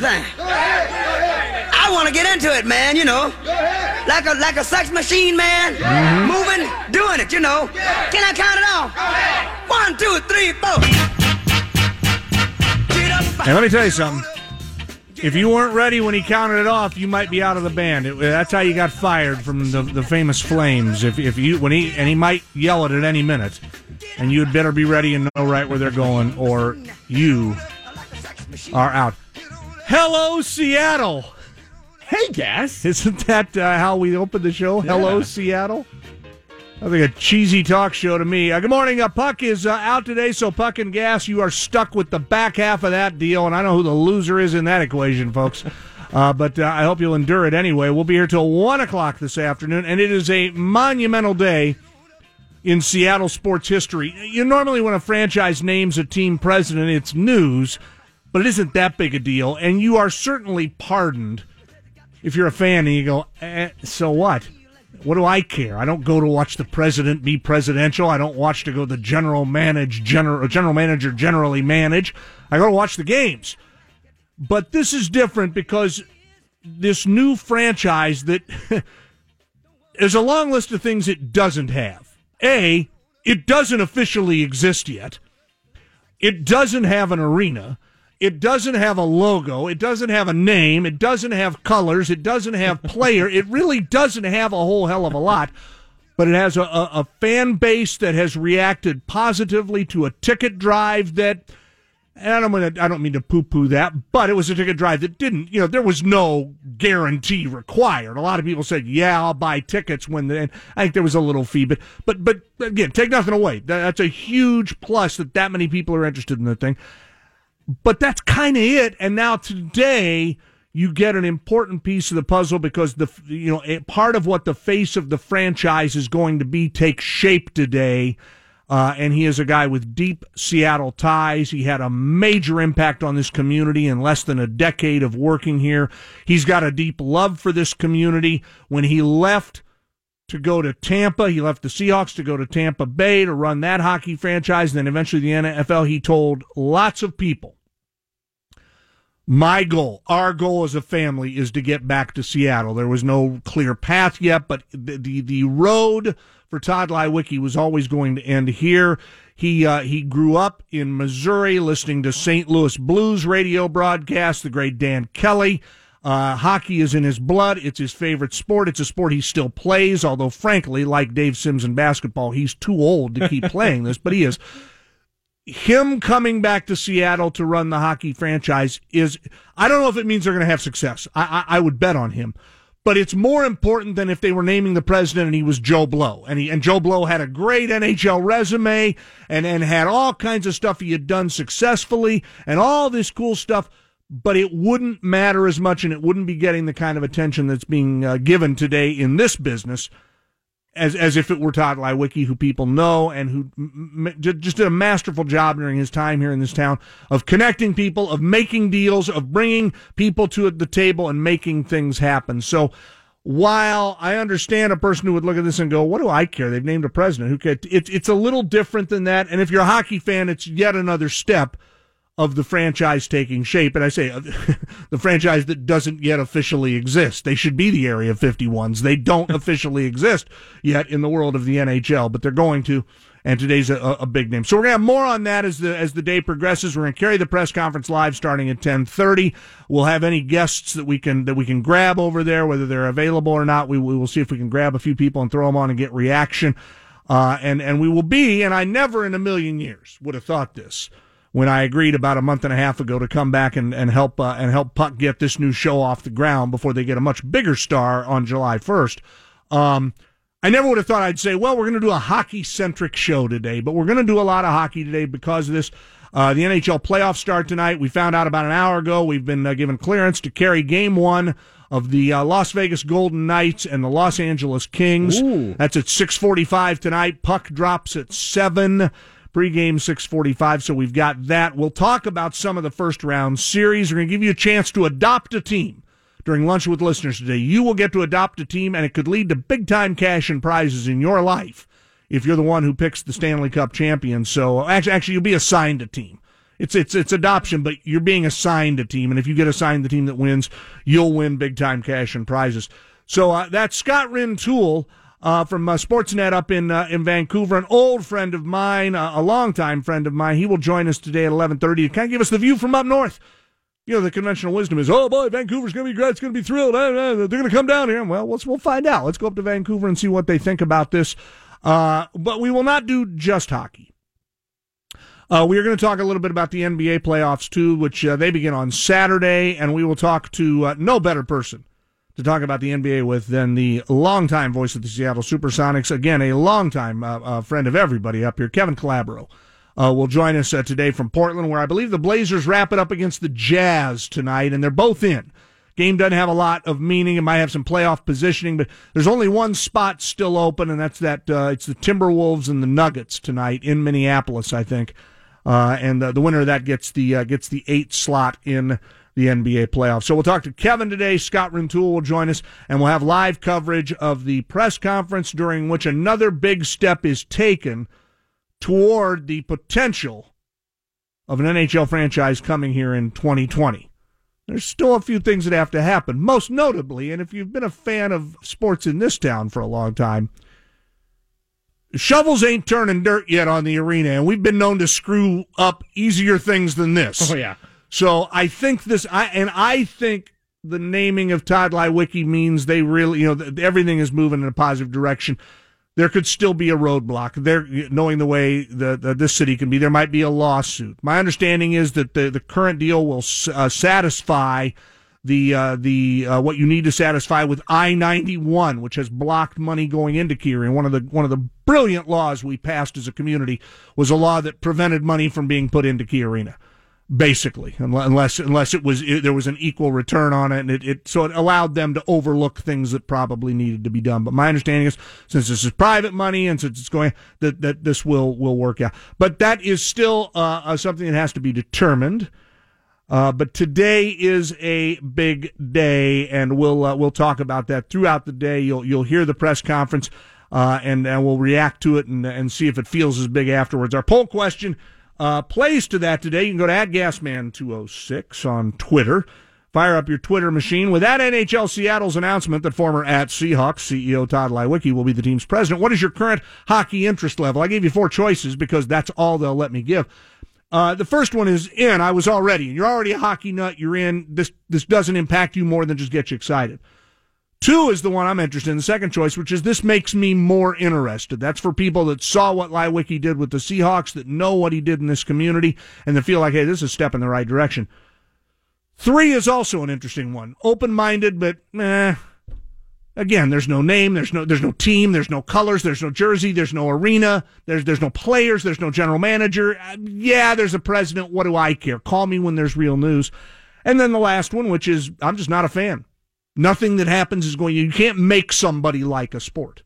my thing. I want to get into it, man, you know. Like a like a sex machine, man. Mm-hmm. Moving, doing it, you know. Can I count it off? One, two, three, four. And let me tell you something. If you weren't ready when he counted it off, you might be out of the band. It, that's how you got fired from the, the famous Flames. If, if you when he and he might yell it at any minute, and you'd better be ready and know right where they're going, or you are out. Hello, Seattle. Hey, Gas. Isn't that uh, how we opened the show? Hello, Seattle. I think a cheesy talk show to me. Uh, good morning. Uh, Puck is uh, out today, so Puck and Gas, you are stuck with the back half of that deal, and I know who the loser is in that equation, folks. Uh, but uh, I hope you'll endure it anyway. We'll be here till one o'clock this afternoon, and it is a monumental day in Seattle sports history. You normally, when a franchise names a team president, it's news, but it isn't that big a deal, and you are certainly pardoned if you're a fan and you go, eh, so what? What do I care? I don't go to watch the president be presidential. I don't watch to go the general manage general general manager generally manage. I go to watch the games. But this is different because this new franchise that there's a long list of things it doesn't have. A, it doesn't officially exist yet. It doesn't have an arena. It doesn't have a logo. It doesn't have a name. It doesn't have colors. It doesn't have player. it really doesn't have a whole hell of a lot. But it has a, a, a fan base that has reacted positively to a ticket drive that, and I don't, wanna, I don't mean to poo poo that, but it was a ticket drive that didn't, you know, there was no guarantee required. A lot of people said, yeah, I'll buy tickets when the, and I think there was a little fee, but, but, but again, take nothing away. That- That's a huge plus that that many people are interested in the thing but that's kind of it. And now today, you get an important piece of the puzzle because the you know a part of what the face of the franchise is going to be takes shape today. Uh, and he is a guy with deep Seattle ties. He had a major impact on this community in less than a decade of working here. He's got a deep love for this community. When he left to go to Tampa. He left the Seahawks to go to Tampa Bay to run that hockey franchise. And then eventually the NFL. He told lots of people, my goal, our goal as a family is to get back to Seattle. There was no clear path yet, but the, the, the road for Tod Leiweke was always going to end here. He, uh, he grew up in Missouri listening to St. Louis Blues radio broadcasts, the great Dan Kelly. Uh, hockey is in his blood. It's his favorite sport. It's a sport he still plays, although frankly, like Dave Sims in basketball, he's too old to keep playing this, but he is. Him coming back to Seattle to run the hockey franchise is, I don't know if it means they're going to have success. I, I, I would bet on him. But it's more important than if they were naming the president and he was Joe Blow. And he, and Joe Blow had a great NHL resume and, and had all kinds of stuff he had done successfully and all this cool stuff but it wouldn't matter as much and it wouldn't be getting the kind of attention that's being uh, given today in this business as as if it were Tod Leiweke, who people know and who m- just did a masterful job during his time here in this town of connecting people, of making deals, of bringing people to the table and making things happen. So while I understand a person who would look at this and go, "What do I care? They've named a president. Who cares?" It's it's a little different than that. And if you're a hockey fan, it's yet another step of the franchise taking shape. And I say uh, the franchise that doesn't yet officially exist. They should be the Area 51s. They don't officially exist yet in the world of the NHL, but they're going to. And today's a, a big name. So we're going to have more on that as the, as the day progresses. We're going to carry the press conference live starting at 1030. We'll have any guests that we can, that we can grab over there, whether they're available or not. We, we will see if we can grab a few people and throw them on and get reaction. Uh, and, and we will be, and I never in a million years would have thought this when I agreed about a month and a half ago to come back and, and help uh, and help Puck get this new show off the ground before they get a much bigger star on July 1st. Um, I never would have thought I'd say, well, we're going to do a hockey centric show today, but we're going to do a lot of hockey today because of this. Uh, the NHL playoffs start tonight. We found out about an hour ago. We've been uh, given clearance to carry game one of the uh, Las Vegas Golden Knights and the Los Angeles Kings. Ooh. That's at 645 tonight. Puck drops at 7 pregame 645 so we've got that. We'll talk about some of the first round series. We're going to give you a chance to adopt a team. During lunch with listeners today you will get to adopt a team and it could lead to big time cash and prizes in your life if you're the one who picks the stanley cup champion. So actually, actually you'll be assigned a team. It's it's it's adoption, but you're being assigned a team, and if you get assigned the team that wins, you'll win big time cash and prizes. So uh, that's Scott Rintoul uh, from uh, Sportsnet up in uh, in Vancouver, an old friend of mine, uh, a longtime friend of mine. He will join us today at eleven thirty kind of give us the view from up north. You know, the conventional wisdom is, oh boy, Vancouver's going to be great. It's going to be thrilled. They're going to come down here. Well, we'll find out. Let's go up to Vancouver and see what they think about this. Uh, but we will not do just hockey. Uh, we are going to talk a little bit about the NBA playoffs too, which uh, they begin on Saturday, and we will talk to uh, no better person to talk about the NBA with than the longtime voice of the Seattle Supersonics. Again, a longtime uh, uh, friend of everybody up here, Kevin Calabro. Uh, will join us today from Portland, where I believe the Blazers wrap it up against the Jazz tonight, and they're both in. Game doesn't have a lot of meaning. It might have some playoff positioning, but there's only one spot still open, and that's that. it's the Timberwolves and the Nuggets tonight in Minneapolis, I think. Uh, and the, the winner of that gets the uh, gets the eight slot in the NBA playoffs. So we'll talk to Kevin today. Scott Rintoul will join us, and we'll have live coverage of the press conference during which another big step is taken toward the potential of an NHL franchise coming here in 2020. There's still a few things that have to happen, most notably, and if you've been a fan of sports in this town for a long time, shovels ain't turning dirt yet on the arena, and we've been known to screw up easier things than this. Oh yeah. So I think this, I and I think the naming of Tod Leiweke means they really, you know, everything is moving in a positive direction. There could still be a roadblock. There, knowing the way the, the, this city can be, there might be a lawsuit. My understanding is that the, the current deal will uh, satisfy the uh, the uh, what you need to satisfy with I ninety one, which has blocked money going into Key One of the one of the brilliant laws we passed as a community was a law that prevented money from being put into Key Arena, basically, unless unless it was it, there was an equal return on it, and it, it so it allowed them to overlook things that probably needed to be done. But my understanding is, since this is private money and since it's going that that this will will work out, but that is still uh, uh something that has to be determined. Uh, but today is a big day, and we'll uh, we'll talk about that throughout the day. You'll you'll hear the press conference, uh, and and we'll react to it and and see if it feels as big afterwards. Our poll question uh, plays to that today. You can go to @gasman206 on Twitter. Fire up your Twitter machine with that NHL Seattle's announcement that former at Seahawks CEO Tod Leiweke will be the team's president. What is your current hockey interest level? I gave you four choices because that's all they'll let me give. Uh, the first one is in. I was already, and you're already a hockey nut. You're in. This this doesn't impact you more than just get you excited. Two is the one I'm interested in, the second choice, which is this makes me more interested. That's for people that saw what Leiweke did with the Seahawks, that know what he did in this community, and that feel like, hey, this is a step in the right direction. Three is also an interesting one. Open minded, but eh, Again, there's no name, there's no there's no team, there's no colors, there's no jersey, there's no arena, there's there's no players, there's no general manager. Uh, yeah, there's a president. What do I care? Call me when there's real news. And then the last one, which is I'm just not a fan. Nothing that happens is going. You can't make somebody like a sport.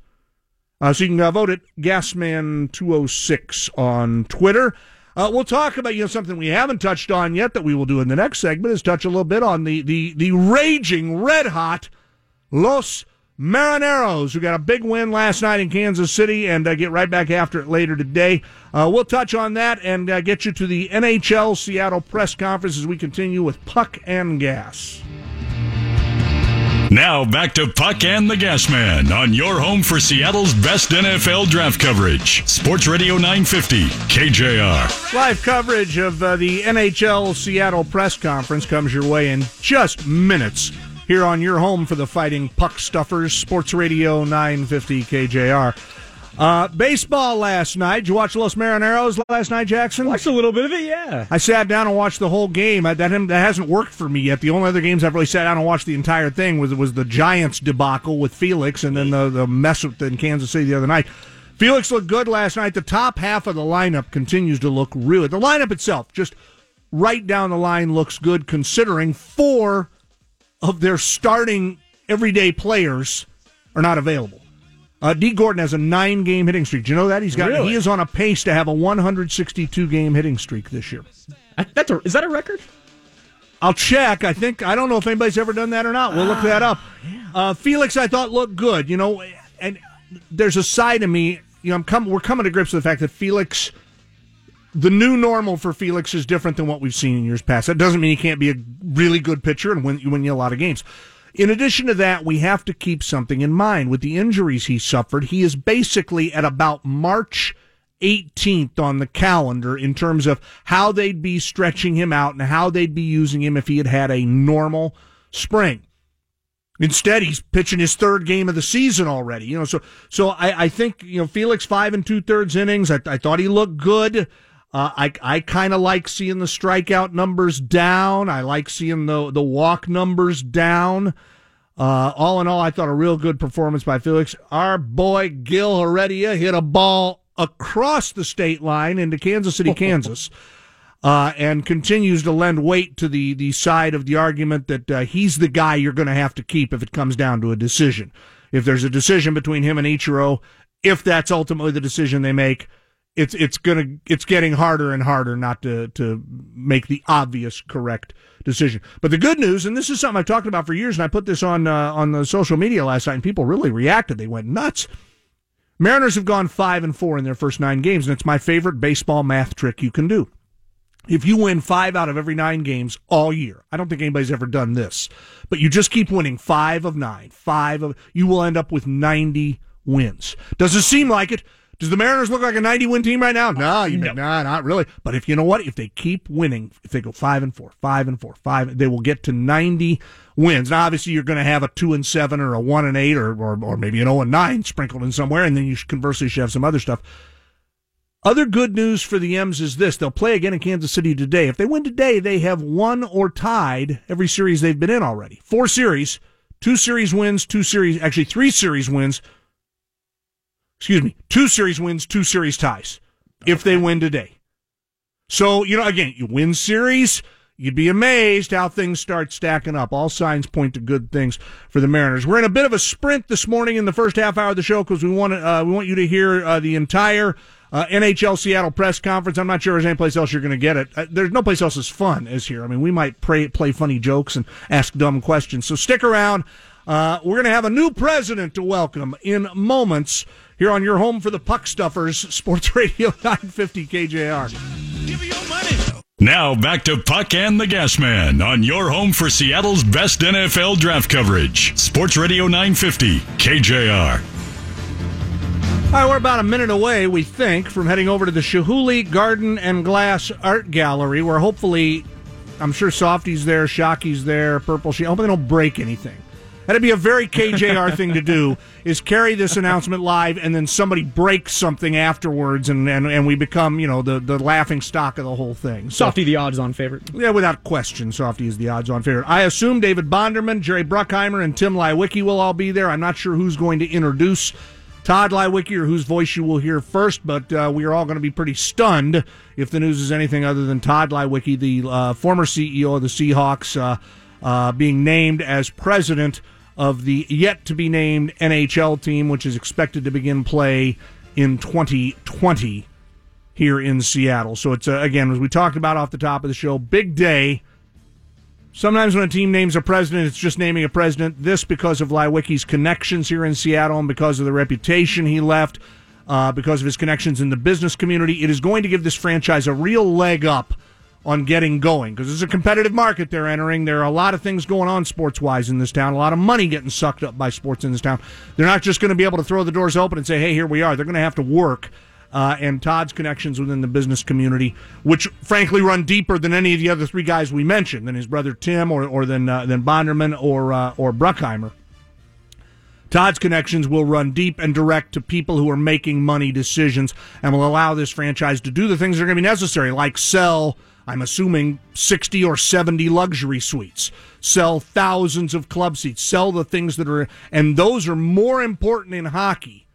Uh, so you can uh, vote at Gasman206 on Twitter. Uh, we'll talk about you know something we haven't touched on yet that we will do in the next segment is touch a little bit on the the the raging red hot Los Marineros, who got a big win last night in Kansas City, and uh, get right back after it later today. Uh, we'll touch on that and uh, get you to the NHL Seattle press conference as we continue with Puck and Gas. Now back to Puck and the Gas Man on your home for Seattle's best NFL draft coverage. Sports Radio 950, KJR. Live coverage of uh, the NHL Seattle press conference comes your way in just minutes here on your home for the Fighting Puck Stuffers, Sports Radio 950 KJR. Uh, baseball last night. Did you watch Los Marineros last night, Jackson? Watched a little bit of it, yeah. I sat down and watched the whole game. I, that, that hasn't worked for me yet. The only other games I've really sat down and watched the entire thing was was the Giants debacle with Felix, and then the the mess with, in Kansas City the other night. Felix looked good last night. The top half of the lineup continues to look really. The lineup itself, just right down the line, looks good considering four of their starting everyday players are not available. Uh, Dee Gordon has a nine game hitting streak. Do you know that he's got? Really? He is on a pace to have a 162 game hitting streak this year. That's a, is that a record? I'll check. I think I don't know if anybody's ever done that or not. We'll look that up. Uh, Felix, I thought looked good. You know, and there's a side of me. You know, I'm coming. We're coming to grips with the fact that Felix the new normal for Felix is different than what we've seen in years past. That doesn't mean he can't be a really good pitcher and win, win you a lot of games. In addition to that, we have to keep something in mind. With the injuries he suffered, he is basically at about March 18th on the calendar in terms of how they'd be stretching him out and how they'd be using him if he had had a normal spring. Instead, he's pitching his third game of the season already. You know, so so I, I think you know Felix five and two thirds innings. I, I thought he looked good. Uh, I I kind of like seeing the strikeout numbers down. I like seeing the the walk numbers down. Uh, all in all, I thought a real good performance by Felix. Our boy Gil Heredia hit a ball across the state line into Kansas City, Kansas uh, and continues to lend weight to the, the side of the argument that uh, he's the guy you're going to have to keep if it comes down to a decision. If there's a decision between him and Ichiro, if that's ultimately the decision they make, it's it's gonna it's getting harder and harder not to to make the obvious correct decision. But the good news, and this is something I've talked about for years, and I put this on uh, on the social media last night, and people really reacted. They went nuts. Mariners have gone five and four in their first nine games, and it's my favorite baseball math trick you can do if you win five out of every nine games all year, I don't think anybody's ever done this, but you just keep winning five of nine, five of, you will end up with 90 wins. Does it seem like it? Does the Mariners look like a 90 win team right now? No, you no. nah, not really. But if you know what, if they keep winning, if they go five and four, five and four, five, they will get to 90 wins. Now, obviously, you're going to have a two and seven or a one and eight or, or, or maybe an 0 and nine sprinkled in somewhere. And then you conversely should have some other stuff. Other good news for the M's is this. They'll play again in Kansas City today. If they win today, they have won or tied every series they've been in already. Four series, two series wins, two series, actually three series wins. Excuse me, two series wins, two series ties if they win today. So, you know, again, you win series, you'd be amazed how things start stacking up. All signs point to good things for the Mariners. We're in a bit of a sprint this morning in the first half hour of the show because we want uh, we want you to hear uh, the entire uh, NHL Seattle press conference. I'm not sure there's any place else you're going to get it. Uh, there's no place else as fun as here. I mean, we might pray, play funny jokes and ask dumb questions. So stick around. Uh, we're going to have a new president to welcome in moments here on your home for the puck stuffers, Sports Radio 950 KJR. Give me your money. Now back to Puck and the Gas Man on your home for Seattle's best NFL draft coverage. Sports Radio 950 KJR. All right, we're about a minute away, we think, from heading over to the Chihuly Garden and Glass Art Gallery, where hopefully, I'm sure Softy's there, Shocky's there, Purple Sheet. I hope they don't break anything. That'd be a very KJR thing to do, is carry this announcement live and then somebody breaks something afterwards and, and, and we become, you know, the, the laughing stock of the whole thing. So, Softy, the odds on favorite. Yeah, without question, Softy is the odds on favorite. I assume David Bonderman, Jerry Bruckheimer, and Tim Leiweke will all be there. I'm not sure who's going to introduce Tod Leiweke, or whose voice you will hear first, but uh, we are all going to be pretty stunned if the news is anything other than Tod Leiweke, the uh, former CEO of the Seahawks, uh, uh, being named as president of the yet to be named NHL team, which is expected to begin play in 2020 here in Seattle. So it's, uh, again, as we talked about off the top of the show, big day Sometimes when a team names a president, it's just naming a president. This because of Leiweke's connections here in Seattle and because of the reputation he left, uh, because of his connections in the business community. It is going to give this franchise a real leg up on getting going because it's a competitive market they're entering. There are a lot of things going on sports wise in this town, a lot of money getting sucked up by sports in this town. They're not just going to be able to throw the doors open and say, hey, here we are. They're going to have to work uh, and Tod's connections within the business community, which frankly run deeper than any of the other three guys we mentioned, than his brother Tim or, or than, uh, than Bonderman or, uh, or Bruckheimer. Tod's connections will run deep and direct to people who are making money decisions and will allow this franchise to do the things that are going to be necessary, like sell, I'm assuming, 60 or 70 luxury suites, sell thousands of club seats, sell the things that are, and those are more important in hockey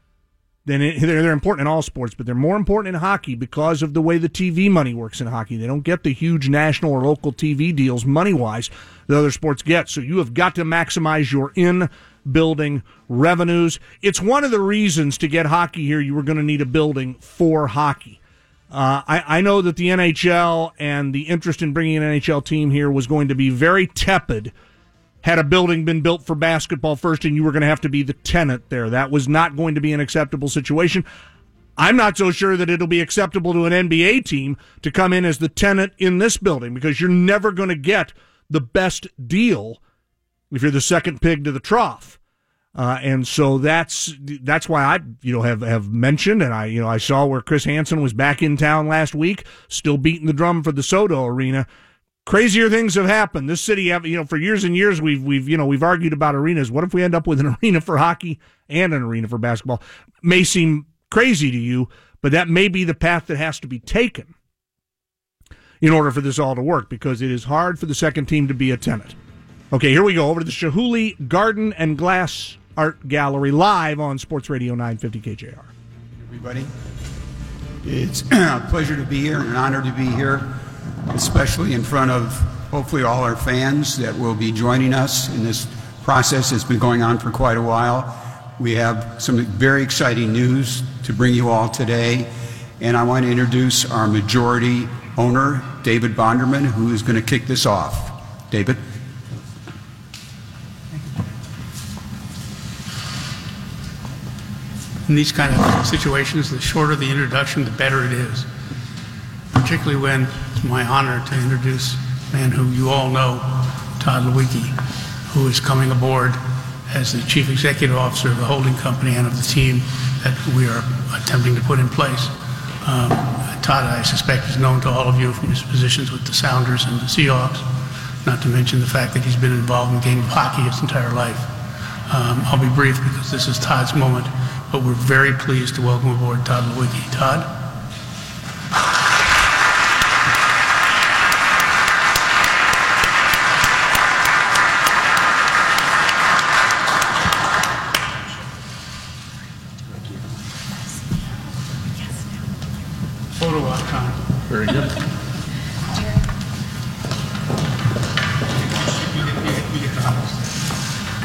than it, they're, they're important in all sports, but they're more important in hockey because of the way the TV money works in hockey. They don't get the huge national or local TV deals money wise that other sports get. So you have got to maximize your in building revenues. It's one of the reasons to get hockey here, you were going to need a building for hockey. Uh, I, I know that the NHL and the interest in bringing an NHL team here was going to be very tepid had a building been built for basketball first and you were going to have to be the tenant there. That was not going to be an acceptable situation. I'm not so sure that it'll be acceptable to an NBA team to come in as the tenant in this building because you're never going to get the best deal if you're the second pig to the trough. Uh, and so that's that's why I you know have have mentioned and I you know I saw where Chris Hansen was back in town last week, still beating the drum for the SoDo Arena. Crazier things have happened. This city, have, you know, for years and years we've we've you know we've argued about arenas. What if we end up with an arena for hockey and an arena for basketball? May seem crazy to you, but that may be the path that has to be taken in order for this all to work because it is hard for the second team to be a tenant. Okay, here we go over to the Chihuly Garden and Glass Art Gallery live on Sports Radio 950 KJR. Everybody, it's a pleasure to be here and an honor to be here, especially in front of hopefully all our fans that will be joining us in this process that's been going on for quite a while. We have some very exciting news to bring you all today, and I want to introduce our majority owner, David Bonderman, who is going to kick this off. David? In these kind of situations, the shorter the introduction, the better it is. Particularly when it's my honor to introduce a man who you all know, Tod Leiweke, who is coming aboard as the Chief Executive Officer of the holding company and of the team that we are attempting to put in place. Um, Tod, I suspect, is known to all of you from his positions with the Sounders and the Seahawks, not to mention the fact that he's been involved in the game of hockey his entire life. Um, I'll be brief because this is Tod's moment but we're very pleased to welcome aboard Tod Leiweke. Tod?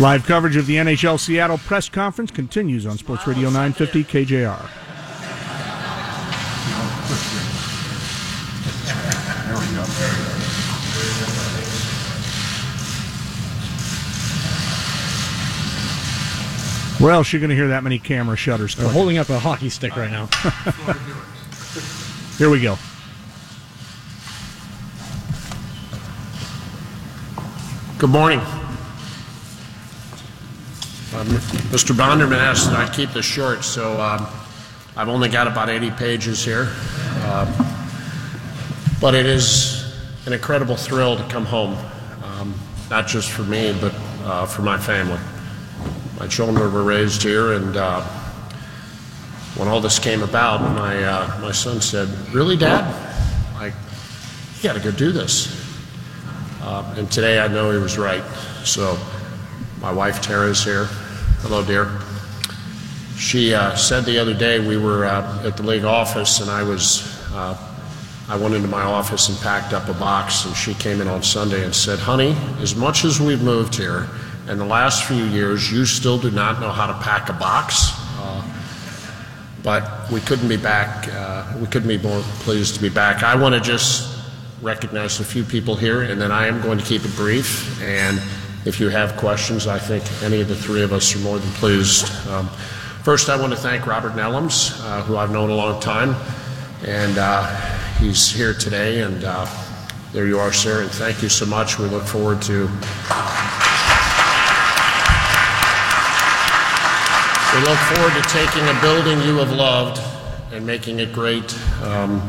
Live coverage of the NHL Seattle press conference continues on Sports Radio 950 KJR. Where else are you going to hear that many camera shutters? They're holding up a hockey stick right now. Here we go. Good morning. Um, Mr. Bonderman asked that I keep this short, so um, I've only got about 80 pages here. Um, but it is an incredible thrill to come home, um, not just for me, but uh, for my family. My children were raised here, and uh, when all this came about, my, uh, my son said, Really, Dad? Like, you got to go do this. Uh, and today I know he was right. So, my wife Tara is here. Hello, dear. She uh, said the other day we were uh, at the league office, and I was. Uh, I went into my office and packed up a box, and she came in on Sunday and said, "Honey, as much as we've moved here, in the last few years, you still do not know how to pack a box." Uh, but we couldn't be back. Uh, we couldn't be more pleased to be back. I want to just recognize a few people here, and then I am going to keep it brief and if you have questions, I think any of the three of us are more than pleased. Um, first, I want to thank Robert Nellams, uh, who I've known a long time, and uh, he's here today. And uh, there you are, sir, and thank you so much. We look forward to. We look forward to taking a building you have loved and making it great. Um,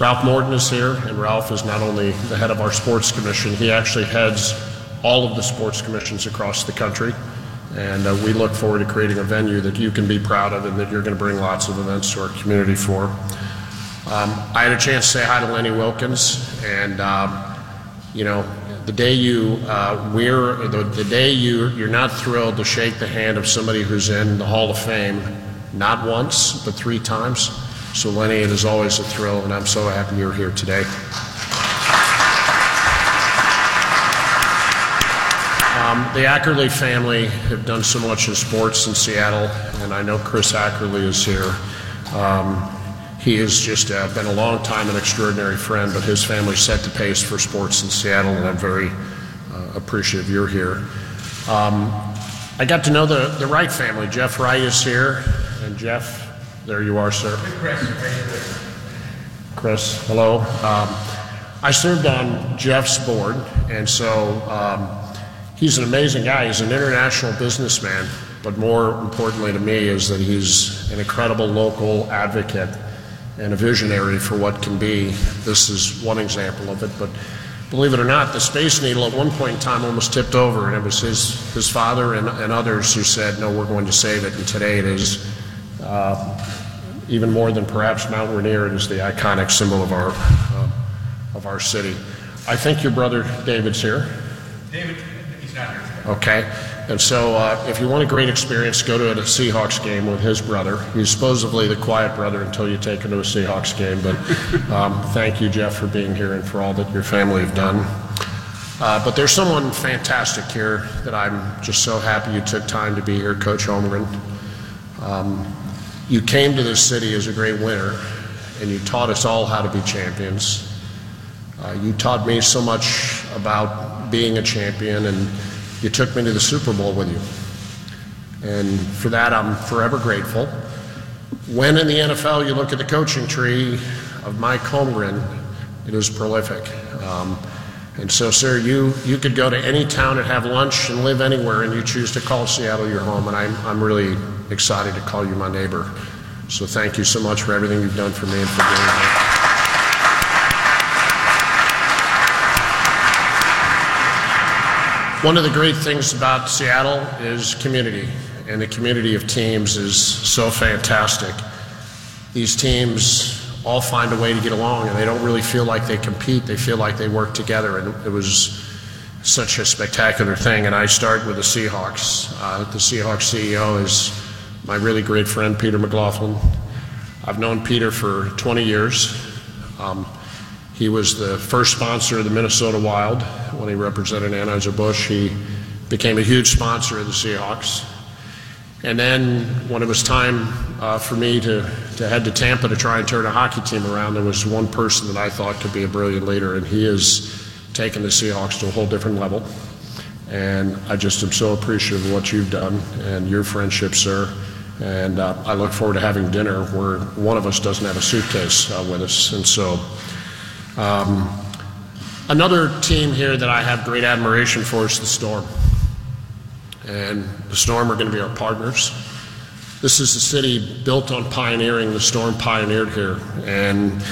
Ralph Morton is here, and Ralph is not only the head of our sports commission, he actually heads all of the sports commissions across the country. And uh, we look forward to creating a venue that you can be proud of and that you're going to bring lots of events to our community for. Um, I had a chance to say hi to Lenny Wilkens, and um, you know, the day you uh, we're the, the day you you're not thrilled to shake the hand of somebody who's in the Hall of Fame, not once but three times. So Lenny, it is always a thrill, and I'm so happy you're here today. Um, the Ackerley family have done so much in sports in Seattle, and I know Chris Ackerley is here. Um, he has just uh, been a long time an extraordinary friend, but his family set the pace for sports in Seattle, and I'm very uh, appreciative you're here. Um, I got to know the, the Wright family. Jeff Wright is here, and Jeff There you are, sir. Chris, hello. Um, I served on Jeff's board, and so um, he's an amazing guy. He's an international businessman, but more importantly to me is that he's an incredible local advocate and a visionary for what can be. This is one example of it, but believe it or not, the Space Needle at one point in time almost tipped over, and it was his, his father and, and others who said, no, we're going to save it, and today it is uh, even more than perhaps Mount Rainier, it is the iconic symbol of our, uh, of our city. I think your brother David's here. David. Okay. And so, uh, if you want a great experience, go to a Seahawks game with his brother. He's supposedly the quiet brother until you take him to a Seahawks game. But um, thank you, Jeff, for being here and for all that your family have done. Uh, but there's someone fantastic here that I'm just so happy you took time to be here, Coach Holmgren. Um, you came to this city as a great winner, and you taught us all how to be champions. Uh, you taught me so much about being a champion, and you took me to the Super Bowl with you. And for that, I'm forever grateful. When in the NFL you look at the coaching tree of Mike Holmgren, it is prolific. Um, and so, sir, you, you could go to any town and have lunch and live anywhere, and you choose to call Seattle your home. And I'm, I'm really excited to call you my neighbor. So, thank you so much for everything you've done for me and for being here. One of the great things about Seattle is community, and the community of teams is so fantastic. These teams all find a way to get along, and they don't really feel like they compete. They feel like they work together, and it was such a spectacular thing. And I start with the Seahawks. Uh, the Seahawks CEO is my really great friend, Peter McLoughlin. I've known Peter for 20 years. He was the first sponsor of the Minnesota Wild when he represented Anheuser-Busch. He became a huge sponsor of the Seahawks. And then when it was time uh, for me to, to head to Tampa to try and turn a hockey team around, there was one person that I thought could be a brilliant leader, and he has taken the Seahawks to a whole different level. And I just am so appreciative of what you've done and your friendship, sir. And uh, I look forward to having dinner where one of us doesn't have a suitcase uh, with us. And so, um, another team here that I have great admiration for is the Storm. And the Storm are going to be our partners. This is a city built on pioneering. The Storm pioneered here, and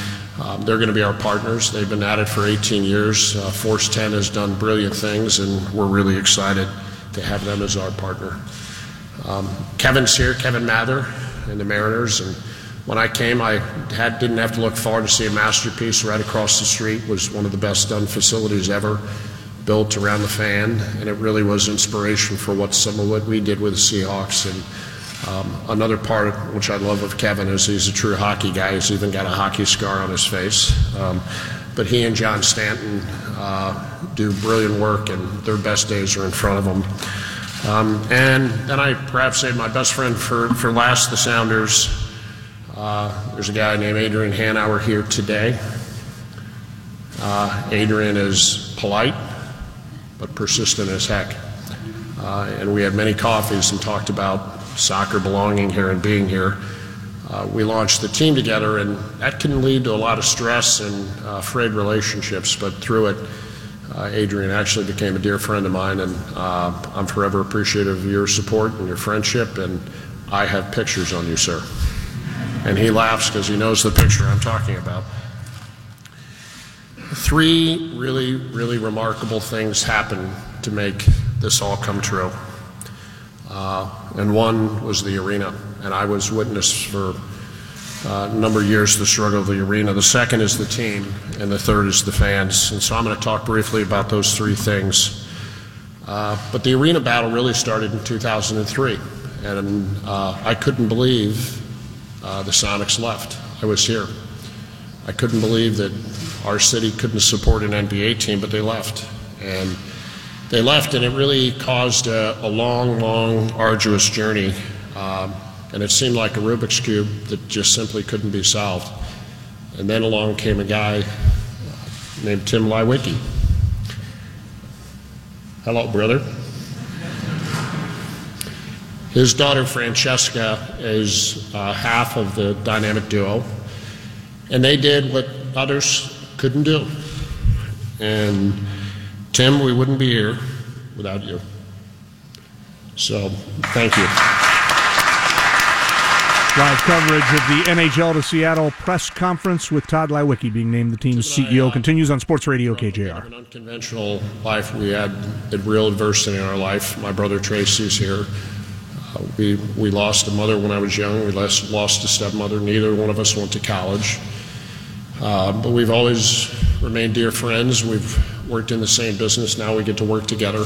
um, they're going to be our partners. They've been at it for 18 years. Uh, Force 10 has done brilliant things, and we're really excited to have them as our partner. Um, Kevin's here, Kevin Mather, and the Mariners, and when I came, I had, didn't have to look far to see a masterpiece right across the street. was one of the best done facilities ever built around the fan, and it really was inspiration for what some of what we did with the Seahawks. And um, another part which I love of Kevin is he's a true hockey guy. He's even got a hockey scar on his face. Um, but he and John Stanton uh, do brilliant work, and their best days are in front of them. Um, and then I perhaps saved my best friend for, for last, the Sounders. Uh, there's a guy named Adrian Hanauer here today. Uh, Adrian is polite, but persistent as heck. Uh, and we had many coffees and talked about soccer belonging here and being here. Uh, we launched the team together, and that can lead to a lot of stress and uh, frayed relationships, but through it, uh, Adrian actually became a dear friend of mine, and I'm forever appreciative of your support and your friendship, and I have pictures on you, sir. And he laughs because he knows the picture I'm talking about. Three really, really remarkable things happened to make this all come true. Uh, and one was the arena, and I was witness for uh, a number of years the struggle of the arena. The second is the team, and the third is the fans. And so I'm going to talk briefly about those three things. Uh, but the arena battle really started in 2003, and uh, I couldn't believe uh, the Sonics left. I was here. I couldn't believe that our city couldn't support an NBA team, but they left. And they left, and it really caused a, a long, long, arduous journey. Um, and it seemed like a Rubik's Cube that just simply couldn't be solved. And then along came a guy named Tim Leiweke. Hello, brother. His daughter Francesca is uh, half of the dynamic duo, and they did what others couldn't do. And Tim, we wouldn't be here without you. So, thank you. Live coverage of the NHL to Seattle press conference with Tod Leiweke being named the team's CEO continues on Sports Radio KJR. An unconventional life. We had a real adversity in our life. My brother Tracy's here. Uh, we we lost a mother when I was young. We lost, lost a stepmother. Neither one of us went to college. Uh, but we've always remained dear friends. We've worked in the same business. Now we get to work together.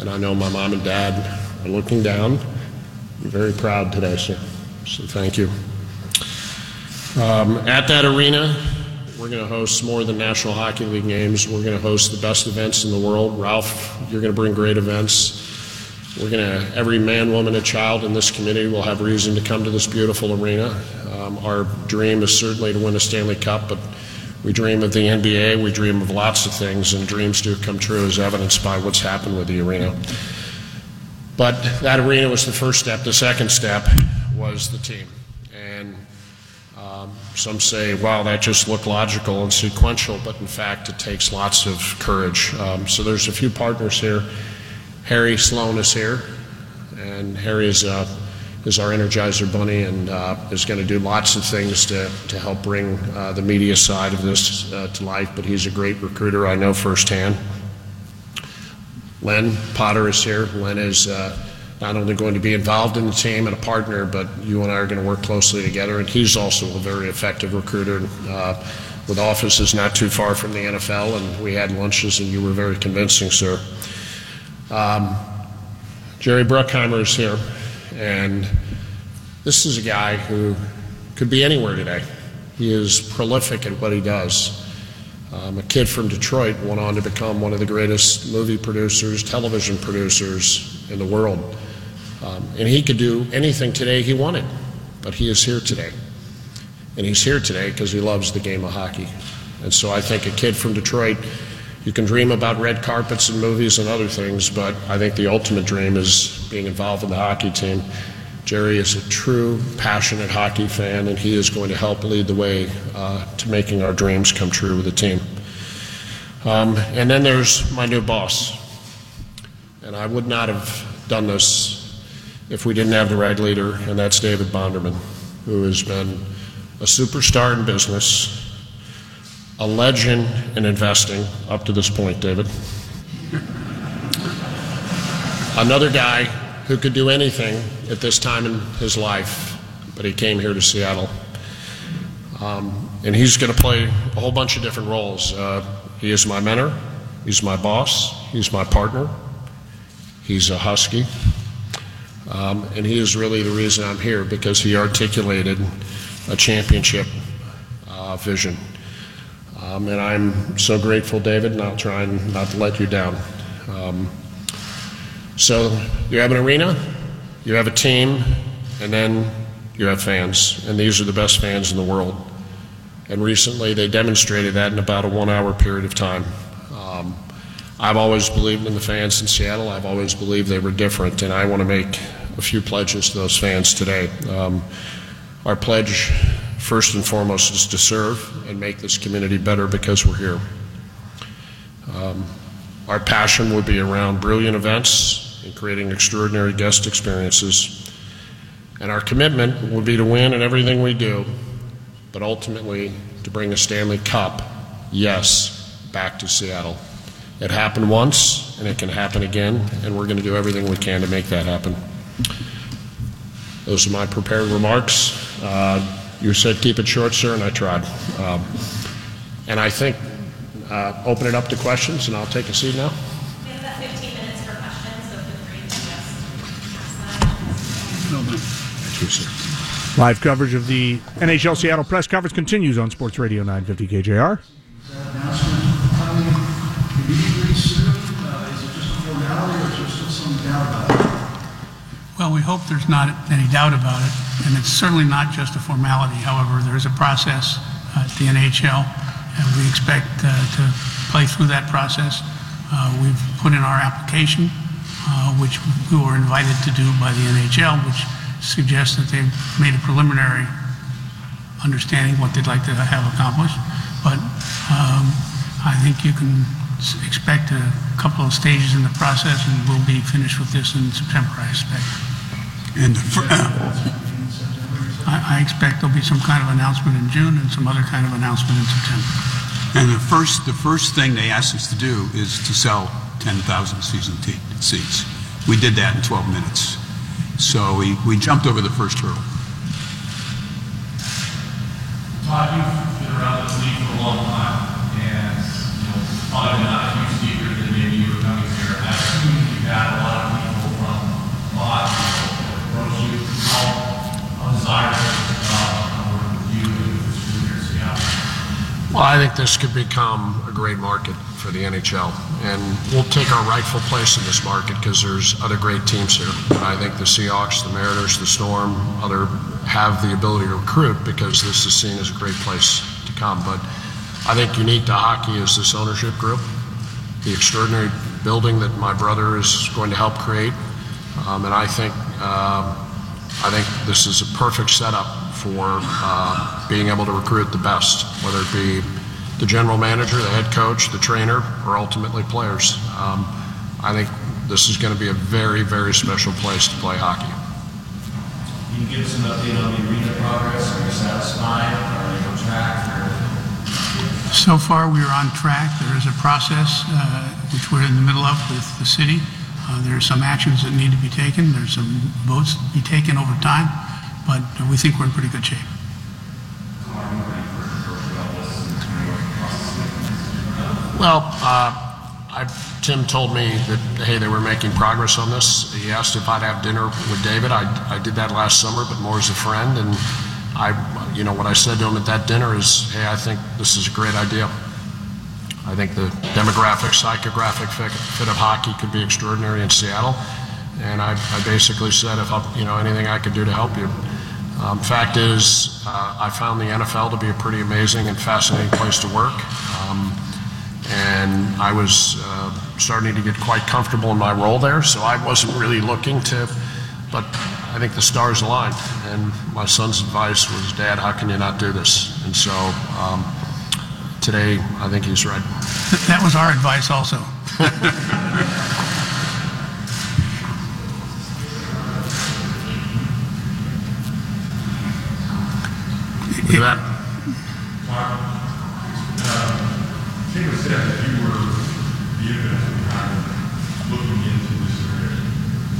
And I know my mom and dad are looking down. I'm very proud today, sir. So thank you. Um, at that arena, we're going to host more than National Hockey League games. We're going to host the best events in the world. Ralph, you're going to bring great events. We're going to, every man, woman, and child in this community will have reason to come to this beautiful arena. Um, our dream is certainly to win a Stanley Cup, but we dream of the NBA. We dream of lots of things, and dreams do come true as evidenced by what's happened with the arena. But that arena was the first step. The second step was the team. And um, some say, wow, that just looked logical and sequential, but in fact, it takes lots of courage. Um, so there's a few partners here. Harry Sloan is here, and Harry is, uh, is our Energizer Bunny and uh, is going to do lots of things to, to help bring uh, the media side of this uh, to life, but he's a great recruiter, I know firsthand. Len Potter is here. Len is uh, not only going to be involved in the team and a partner, but you and I are going to work closely together. And he's also a very effective recruiter. Uh, with offices not too far from the NFL, and we had lunches, and you were very convincing, sir. Um, Jerry Bruckheimer is here, and this is a guy who could be anywhere today. He is prolific at what he does. Um, a kid from Detroit went on to become one of the greatest movie producers, television producers in the world. Um, and he could do anything today he wanted, but he is here today. And he's here today because he loves the game of hockey. And so I think a kid from Detroit, you can dream about red carpets and movies and other things, but I think the ultimate dream is being involved in the hockey team. Jerry is a true, passionate hockey fan, and he is going to help lead the way uh, to making our dreams come true with the team. Um, and then there's my new boss. And I would not have done this if we didn't have the right leader, and that's David Bonderman, who has been a superstar in business, a legend in investing up to this point, David. Another guy who could do anything at this time in his life, but he came here to Seattle. Um, and he's going to play a whole bunch of different roles. Uh, he is my mentor, he's my boss, he's my partner, he's a Husky. Um, and he is really the reason I'm here because he articulated a championship uh, vision. Um, and I'm so grateful, David, and I'll try and not to let you down. Um, so you have an arena, you have a team, and then you have fans. And these are the best fans in the world. And recently they demonstrated that in about a one hour period of time. Um, I've always believed in the fans in Seattle. I've always believed they were different, and I want to make a few pledges to those fans today. Um, our pledge, first and foremost, is to serve and make this community better because we're here. Um, our passion will be around brilliant events and creating extraordinary guest experiences. And our commitment will be to win in everything we do, but ultimately to bring a Stanley Cup, yes, back to Seattle. It happened once, and it can happen again, and we're going to do everything we can to make that happen. Those are my prepared remarks. Uh, you said keep it short, sir, and I tried. Um, and I think uh, open it up to questions, and I'll take a seat now. We have about 15 minutes for questions, so feel free to just ask that. Live coverage of the NHL Seattle press conference continues on Sports Radio 950 KJR. Well, we hope there's not any doubt about it, and it's certainly not just a formality. However, there is a process at the NHL, and we expect uh, to play through that process. Uh, We've put in our application uh, which we were invited to do by the NHL, which suggests that they've made a preliminary understanding what they'd like to have accomplished. But um, I think you can s- expect a couple of stages in the process, and we'll be finished with this in September, I expect. And the fir- uh, I I expect there'll be some kind of announcement in June and some other kind of announcement in September. And the first, the first thing they asked us to do is to sell 10,000 season te- seats. We did that in 12 minutes. So we, we jumped over the first hurdle. Tod, you've been around this league for a long time, and, you know, I? Well, I think this could become a great market for the NHL, and we'll take our rightful place in this market because there's other great teams here. And I think the Seahawks, the Mariners, the Storm, other have the ability to recruit because this is seen as a great place to come. But I think unique to hockey is this ownership group, the extraordinary building that my brother is going to help create, um, and I think um, I think this is a perfect setup for uh, being able to recruit the best, whether it be the general manager, the head coach, the trainer, or ultimately players. Um, I think this is going to be a very, very special place to play hockey. Can you give us an update on the arena progress? Are you satisfied? Are you on track? So far, we are on track. There is a process uh, which we're in the middle of with the city. Uh, There are some actions that need to be taken. There's some votes to be taken over time, but we think we're in pretty good shape. Well, uh, I, Tim told me that, hey, they were making progress on this. He asked if I'd have dinner with David. I, I did that last summer, but more as a friend. And I, you know, what I said to him at that dinner is, hey, I think this is a great idea. I think the demographic, psychographic fit, of hockey could be extraordinary in Seattle. And I, I basically said, if I, you know, anything I could do to help you. Um, fact is, uh, I found the NFL to be a pretty amazing and fascinating place to work. Um, and I was uh, starting to get quite comfortable in my role there, so I wasn't really looking to, but I think the stars aligned, and my son's advice was, Dad, how can you not do this? And so um, today, I think he's right. That was our advice also. Look at that. Tina said that you were the impetus behind looking into this area.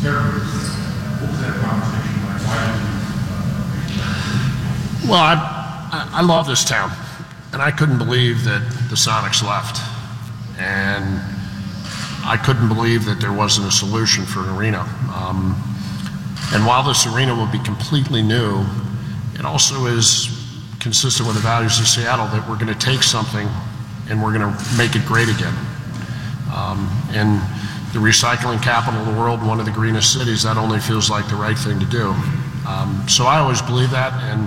Terrorism, what was that conversation like? Why did you? Well, I, I- love this town, and I couldn't believe that the Sonics left. And I couldn't believe that there wasn't a solution for an arena. Um, and while this arena will be completely new, it also is consistent with the values of Seattle that we're going to take something and we're going to make it great again. Um, and the recycling capital of the world, one of the greenest cities, that only feels like the right thing to do. Um, so I always believe that, and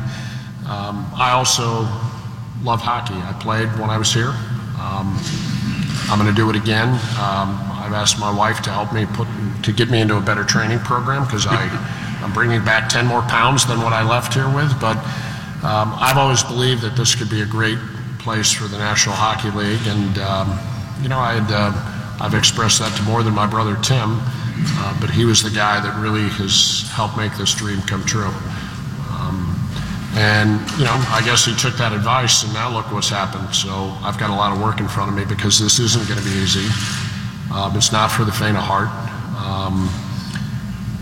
um, I also love hockey. I played when I was here. Um, I'm going to do it again. Um, I've asked my wife to help me put to get me into a better training program because I I'm bringing back 10 more pounds than what I left here with. But um, I've always believed that this could be a great place for the National Hockey League, and um, you know I had uh, I've expressed that to more than my brother Tim, uh, but he was the guy that really has helped make this dream come true. And, you know, I guess he took that advice, and now look what's happened. So I've got a lot of work in front of me because this isn't going to be easy. Um, it's not for the faint of heart. Um,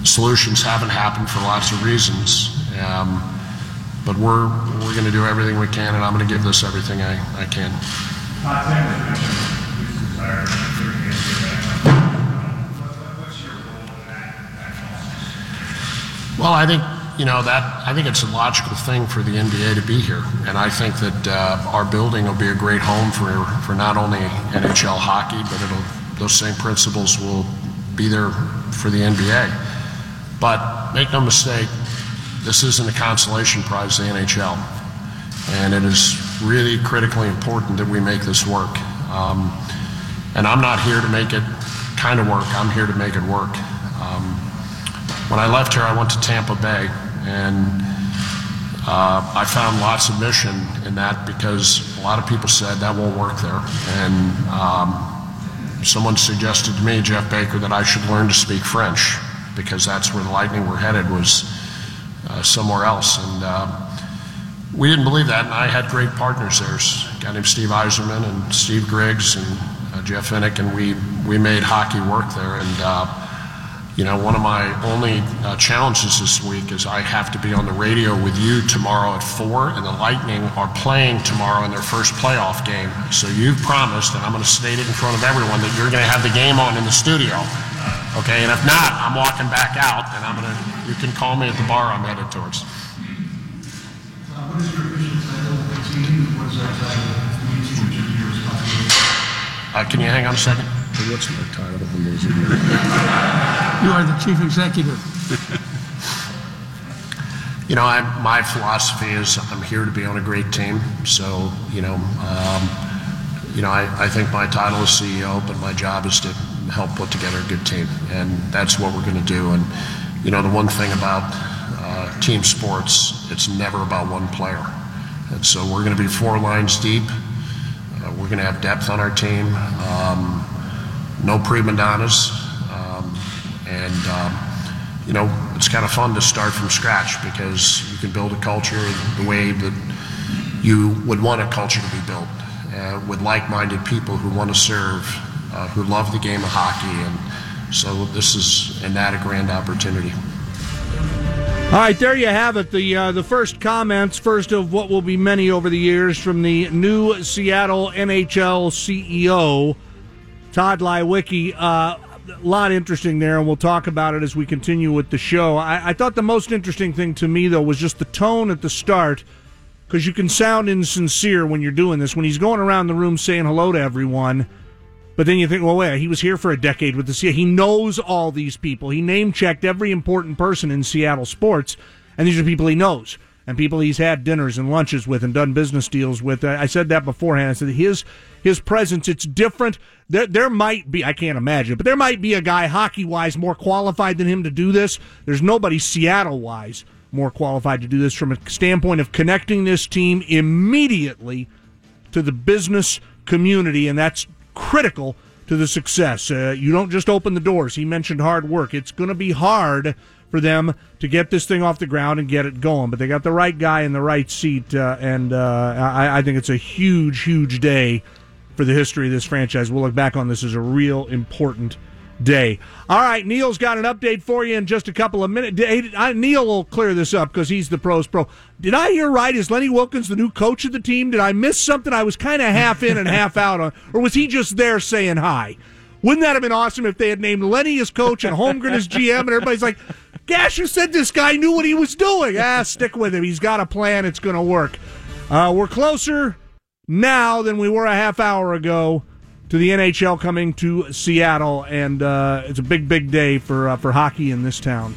solutions haven't happened for lots of reasons. Um, but we're, we're going to do everything we can, and I'm going to give this everything I, I can. Todd Sanders mentioned his desire to get back. What's your role in that, that process? Well, I think you know that. I think it's a logical thing for the NBA to be here, and I think that uh, our building will be a great home for for not only NHL hockey, but it'll those same principles will be there for the NBA. But make no mistake, this isn't a consolation prize to the NHL, and it is really critically important that we make this work. Um, and I'm not here to make it kind of work. I'm here to make it work. Um, when I left here, I went to Tampa Bay, and uh, I found lots of mission in that because a lot of people said that won't work there. And um, someone suggested to me, Jeff Baker, that I should learn to speak French because that's where the Lightning were headed was uh, somewhere else. And uh, we didn't believe that, and I had great partners there. A guy named Steve Yzerman and Steve Griggs and uh, Jeff Vinik, and we, we made hockey work there. And uh, you know, one of my only uh, challenges this week is I have to be on the radio with you tomorrow at 4, and the Lightning are playing tomorrow in their first playoff game. So you've promised, and I'm going to state it in front of everyone, that you're going to have the game on in the studio. Okay, and if not, I'm walking back out, and I'm going to, you can call me at the bar I'm headed towards. What is your official title of the team? What is our title? Means to your responsibility. Uh, can you hang on a second? What's my title? You are the chief executive. You know, I, my philosophy is I'm here to be on a great team. So, you know, um, you know, I, I think my title is CEO, but my job is to help put together a good team, and that's what we're going to do. And you know, the one thing about uh, team sports, it's never about one player. And so we're going to be four lines deep. Uh, we're going to have depth on our team. Um, no prima donnas, um, and um, you know it's kind of fun to start from scratch because you can build a culture the way that you would want a culture to be built uh, with like-minded people who want to serve, uh, who love the game of hockey, and so this is and that a grand opportunity. All right, there you have it. The uh, the first comments, first of what will be many over the years, from the new Seattle NHL CEO. Tod Leiweke. Uh, a lot interesting there, and we'll talk about it as we continue with the show. I, I thought the most interesting thing to me, though, was just the tone at the start, because you can sound insincere when you're doing this. When he's going around the room saying hello to everyone, but then you think, well, wait, he was here for a decade with the Seattle. He knows all these people. He name checked every important person in Seattle sports, and these are people he knows and people he's had dinners and lunches with and done business deals with. I said that beforehand. I said his his presence it's different. There there might be I can't imagine, but there might be a guy hockey wise more qualified than him to do this. There's nobody Seattle wise more qualified to do this from a standpoint of connecting this team immediately to the business community, and that's critical to the success. Uh, you don't just open the doors. He mentioned hard work. It's going to be hard for them to get this thing off the ground and get it going. But they got the right guy in the right seat, uh, and uh, I, I, think it's a huge, huge day for the history of this franchise. We'll look back on this as a real important day. All right, Neil's got an update for you in just a couple of minutes. Neil will clear this up because he's the pros pro. Did I hear right? Is Lenny Wilkens the new coach of the team? Did I miss something? I was kind of half in and half out on, or was he just there saying hi? Wouldn't that have been awesome if they had named Lenny as coach and Holmgren as GM and everybody's like, Gash, you said this guy knew what he was doing. Ah, stick with him. He's got a plan. It's going to work. Uh, we're closer now than we were a half hour ago to the NHL coming to Seattle, and uh, it's a big, big day for uh, for hockey in this town.